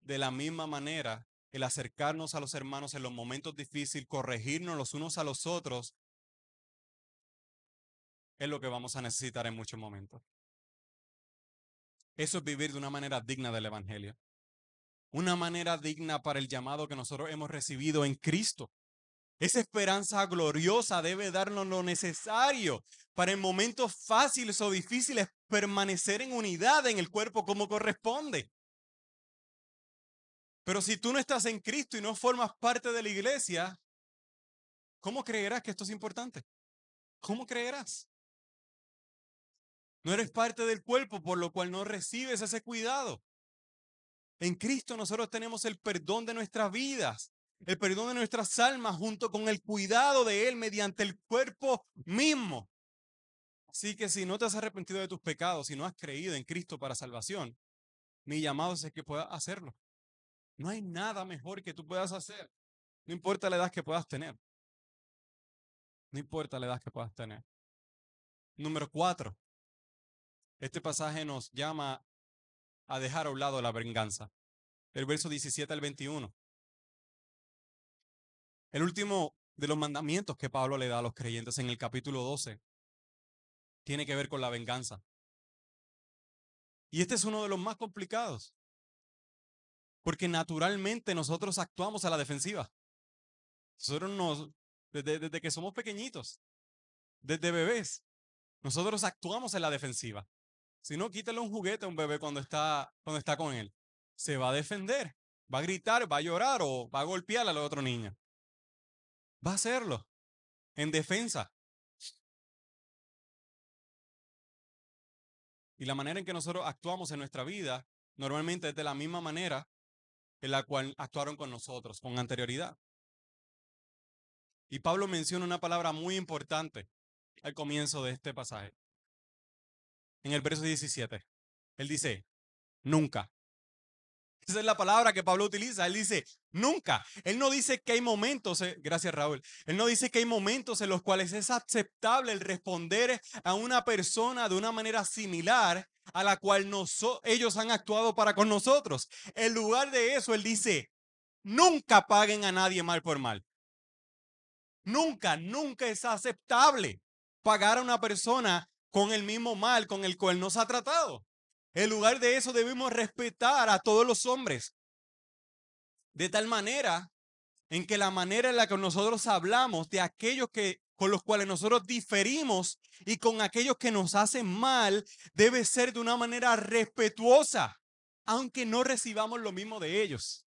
de la misma manera, el acercarnos a los hermanos en los momentos difíciles, corregirnos los unos a los otros, es lo que vamos a necesitar en muchos momentos. Eso es vivir de una manera digna del Evangelio. Una manera digna para el llamado que nosotros hemos recibido en Cristo. Esa esperanza gloriosa debe darnos lo necesario para en momentos fáciles o difíciles permanecer en unidad en el cuerpo como corresponde. Pero si tú no estás en Cristo y no formas parte de la iglesia, ¿cómo creerás que esto es importante? ¿Cómo creerás? No eres parte del cuerpo, por lo cual no recibes ese cuidado. En Cristo nosotros tenemos el perdón de nuestras vidas, el perdón de nuestras almas junto con el cuidado de Él mediante el cuerpo mismo. Así que si no te has arrepentido de tus pecados, si no has creído en Cristo para salvación, mi llamado es que puedas hacerlo. No hay nada mejor que tú puedas hacer. No importa la edad que puedas tener. No importa la edad que puedas tener. Número cuatro, este pasaje nos llama a dejar a un lado la venganza. El verso 17 al 21. El último de los mandamientos que Pablo le da a los creyentes en el capítulo 12 tiene que ver con la venganza. Y este es uno de los más complicados. Porque naturalmente nosotros actuamos a la defensiva. Nosotros nos, desde, desde que somos pequeñitos, desde bebés, nosotros actuamos en la defensiva. Si no, quítale un juguete a un bebé cuando está, cuando está con él. Se va a defender, va a gritar, va a llorar o va a golpear a la otra niña. Va a hacerlo en defensa. Y la manera en que nosotros actuamos en nuestra vida normalmente es de la misma manera en la cual actuaron con nosotros con anterioridad. Y Pablo menciona una palabra muy importante al comienzo de este pasaje en el verso 17. Él dice, nunca. Esa es la palabra que Pablo utiliza. Él dice, nunca. Él no dice que hay momentos, eh, gracias Raúl, él no dice que hay momentos en los cuales es aceptable el responder a una persona de una manera similar a la cual ellos han actuado para con nosotros. En lugar de eso, él dice, nunca paguen a nadie mal por mal. Nunca, nunca es aceptable pagar a una persona con el mismo mal con el cual nos ha tratado. En lugar de eso debemos respetar a todos los hombres. De tal manera en que la manera en la que nosotros hablamos de aquellos que con los cuales nosotros diferimos y con aquellos que nos hacen mal debe ser de una manera respetuosa, aunque no recibamos lo mismo de ellos.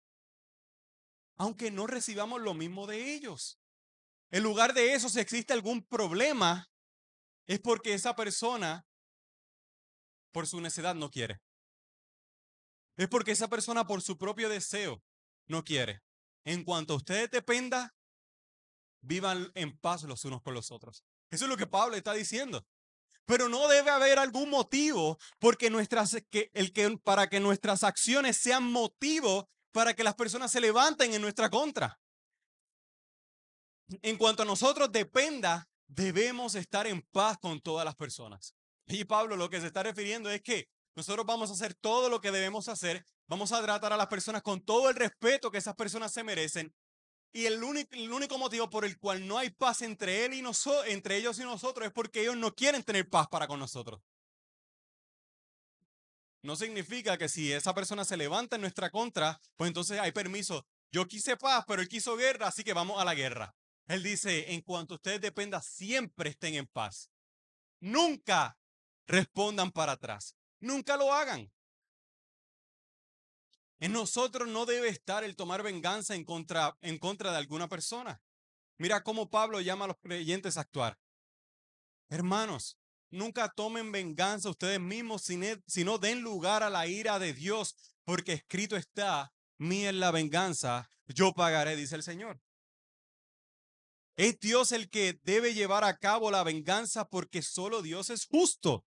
Aunque no recibamos lo mismo de ellos. En lugar de eso, si existe algún problema, es porque esa persona, por su necedad, no quiere. Es porque esa persona, por su propio deseo, no quiere. En cuanto a ustedes dependa, vivan en paz los unos con los otros. Eso es lo que Pablo está diciendo. Pero no debe haber algún motivo porque nuestras, que, el que, para que nuestras acciones sean motivo para que las personas se levanten en nuestra contra. En cuanto a nosotros dependa, debemos estar en paz con todas las personas. Y Pablo lo que se está refiriendo es que nosotros vamos a hacer todo lo que debemos hacer, vamos a tratar a las personas con todo el respeto que esas personas se merecen. Y el único, el único motivo por el cual no hay paz entre, él y nosotros, entre ellos y nosotros es porque ellos no quieren tener paz para con nosotros. No significa que si esa persona se levanta en nuestra contra, pues entonces hay permiso. Yo quise paz, pero él quiso guerra, así que vamos a la guerra. Él dice, en cuanto ustedes dependan, siempre estén en paz. Nunca respondan para atrás. Nunca lo hagan. En nosotros no debe estar el tomar venganza en contra, en contra de alguna persona. Mira cómo Pablo llama a los creyentes a actuar. Hermanos, nunca tomen venganza ustedes mismos, sino den lugar a la ira de Dios, porque escrito está, mía es la venganza, yo pagaré, dice el Señor. Es Dios el que debe llevar a cabo la venganza porque solo Dios es justo.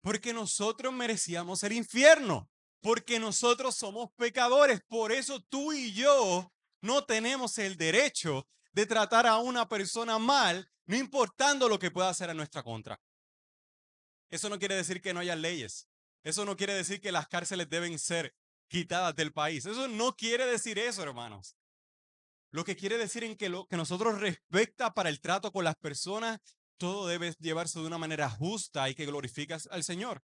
Porque nosotros merecíamos el infierno. Porque nosotros somos pecadores. Por eso tú y yo no tenemos el derecho de tratar a una persona mal, no importando lo que pueda hacer a nuestra contra. Eso no quiere decir que no haya leyes. Eso no quiere decir que las cárceles deben ser quitadas del país. Eso no quiere decir eso, hermanos. Lo que quiere decir en que lo que nosotros respecta para el trato con las personas, todo debe llevarse de una manera justa y que glorificas al Señor.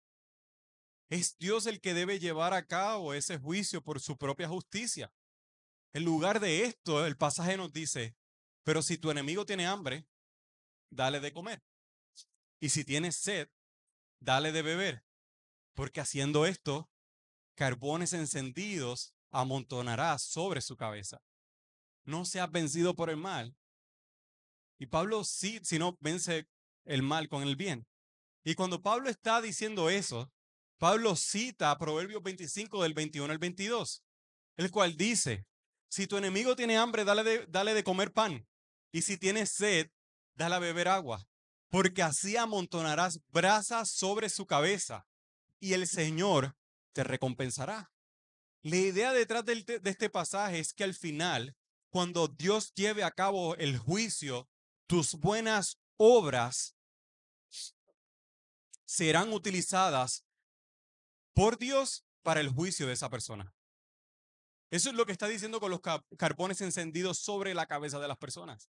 Es Dios el que debe llevar a cabo ese juicio por su propia justicia. En lugar de esto, el pasaje nos dice, pero si tu enemigo tiene hambre, dale de comer. Y si tiene sed, dale de beber. Porque haciendo esto, carbones encendidos amontonarás sobre su cabeza no seas vencido por el mal. Y Pablo sí, si no vence el mal con el bien. Y cuando Pablo está diciendo eso, Pablo cita Proverbios 25 del 21 al 22, el cual dice, si tu enemigo tiene hambre, dale de, dale de comer pan. Y si tiene sed, dale a beber agua. Porque así amontonarás brasas sobre su cabeza y el Señor te recompensará. La idea detrás de este pasaje es que al final cuando Dios lleve a cabo el juicio, tus buenas obras serán utilizadas por Dios para el juicio de esa persona. Eso es lo que está diciendo con los carbones encendidos sobre la cabeza de las personas.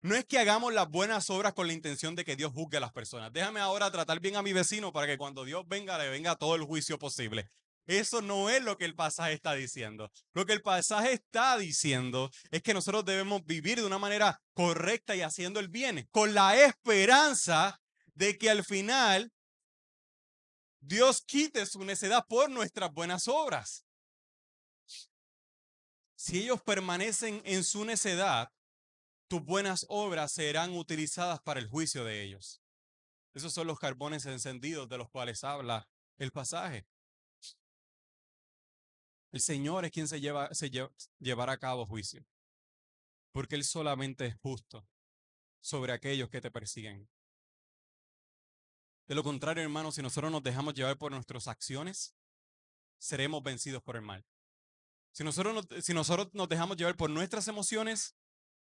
No es que hagamos las buenas obras con la intención de que Dios juzgue a las personas. Déjame ahora tratar bien a mi vecino para que cuando Dios venga le venga todo el juicio posible. Eso no es lo que el pasaje está diciendo. Lo que el pasaje está diciendo es que nosotros debemos vivir de una manera correcta y haciendo el bien, con la esperanza de que al final Dios quite su necedad por nuestras buenas obras. Si ellos permanecen en su necedad, tus buenas obras serán utilizadas para el juicio de ellos. Esos son los carbones encendidos de los cuales habla el pasaje. El Señor es quien se, lleva, llevará a cabo juicio, porque Él solamente es justo sobre aquellos que te persiguen. De lo contrario, hermanos, si nosotros nos dejamos llevar por nuestras acciones, seremos vencidos por el mal. Si nosotros, nos, si nosotros nos dejamos llevar por nuestras emociones,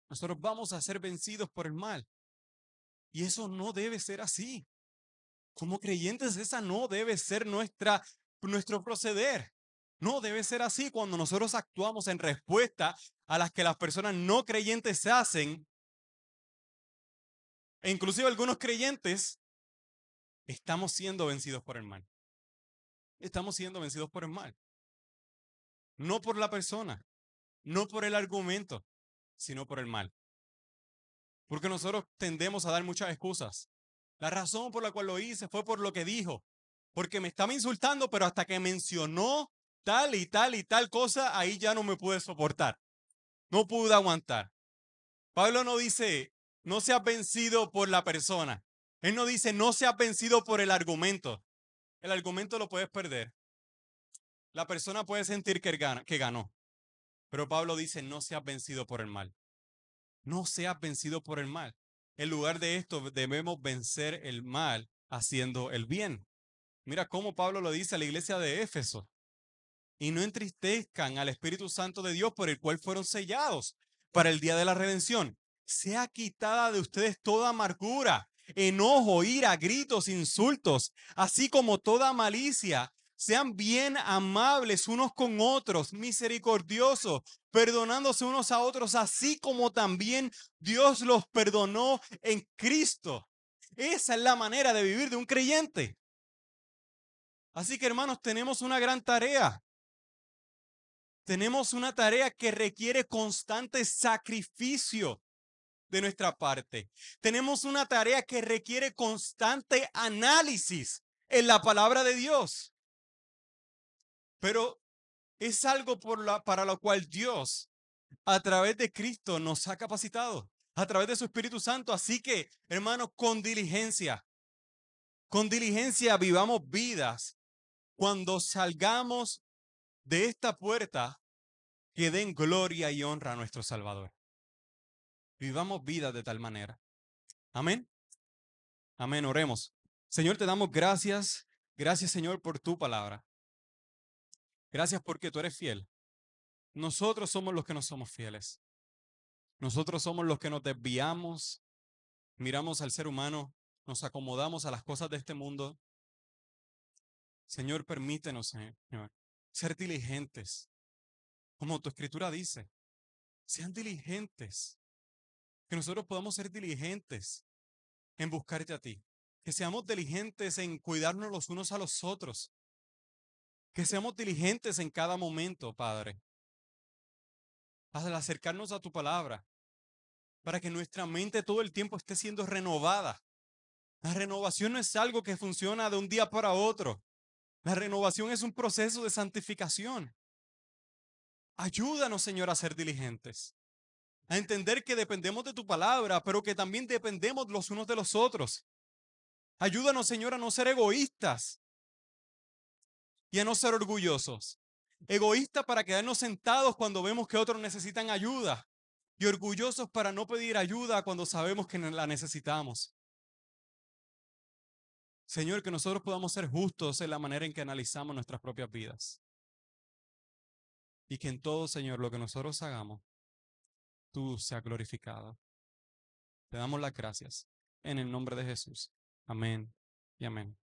nosotros vamos a ser vencidos por el mal. Y eso no debe ser así. Como creyentes, esa no debe ser nuestra, nuestro proceder. No debe ser así cuando nosotros actuamos en respuesta a las que las personas no creyentes se hacen. E inclusive algunos creyentes estamos siendo vencidos por el mal. Estamos siendo vencidos por el mal. No por la persona, no por el argumento, sino por el mal. Porque nosotros tendemos a dar muchas excusas. La razón por la cual lo hice fue por lo que dijo. Porque me estaba insultando, pero hasta que mencionó tal y tal y tal cosa, ahí ya no me pude soportar. No pude aguantar. Pablo no dice, no seas vencido por la persona. Él no dice, no seas vencido por el argumento. El argumento lo puedes perder. La persona puede sentir que, que ganó. Pero Pablo dice, no seas vencido por el mal. No seas vencido por el mal. En lugar de esto, debemos vencer el mal haciendo el bien. Mira cómo Pablo lo dice a la iglesia de Éfeso y no entristezcan al Espíritu Santo de Dios por el cual fueron sellados para el día de la redención. Sea quitada de ustedes toda amargura enojo, ira, gritos, insultos, así como toda malicia. Sean bien amables unos con otros, misericordiosos, perdonándose unos a otros, así como también Dios los perdonó en Cristo. Esa es la manera de vivir de un creyente. Así que hermanos, tenemos una gran tarea. Tenemos una tarea que requiere constante sacrificio de nuestra parte. Tenemos una tarea que requiere constante análisis en la palabra de Dios. Pero es algo por la, para lo cual Dios, a través de Cristo, nos ha capacitado, a través de su Espíritu Santo. Así que, hermanos, con diligencia, con diligencia vivamos vidas cuando salgamos de esta puerta que den gloria y honra a nuestro Salvador. Vivamos vida de tal manera. Amén. Amén. Oremos. Señor, te damos gracias. Gracias, Señor, por tu palabra. Gracias porque tú eres fiel. Nosotros somos los que no somos fieles. Nosotros somos los que nos desviamos, miramos al ser humano, nos acomodamos a las cosas de este mundo. Señor, permítenos, Señor, ser diligentes. Como tu escritura dice, sean diligentes. Que nosotros podamos ser diligentes en buscarte a ti. Que seamos diligentes en cuidarnos los unos a los otros. Que seamos diligentes en cada momento, Padre. Al acercarnos a tu palabra. Para que nuestra mente todo el tiempo esté siendo renovada. La renovación no es algo que funciona de un día para otro. La renovación es un proceso de santificación. Ayúdanos, Señor, a ser diligentes. A entender que dependemos de tu palabra, pero que también dependemos los unos de los otros. Ayúdanos, Señor, a no ser egoístas y a no ser orgullosos. Egoístas para quedarnos sentados cuando vemos que otros necesitan ayuda y orgullosos para no pedir ayuda cuando sabemos que la necesitamos. Señor, que nosotros podamos ser justos en la manera en que analizamos nuestras propias vidas. Y que en todo, Señor, lo que nosotros hagamos, tú seas glorificado. Te damos las gracias en el nombre de Jesús. Amén y amén.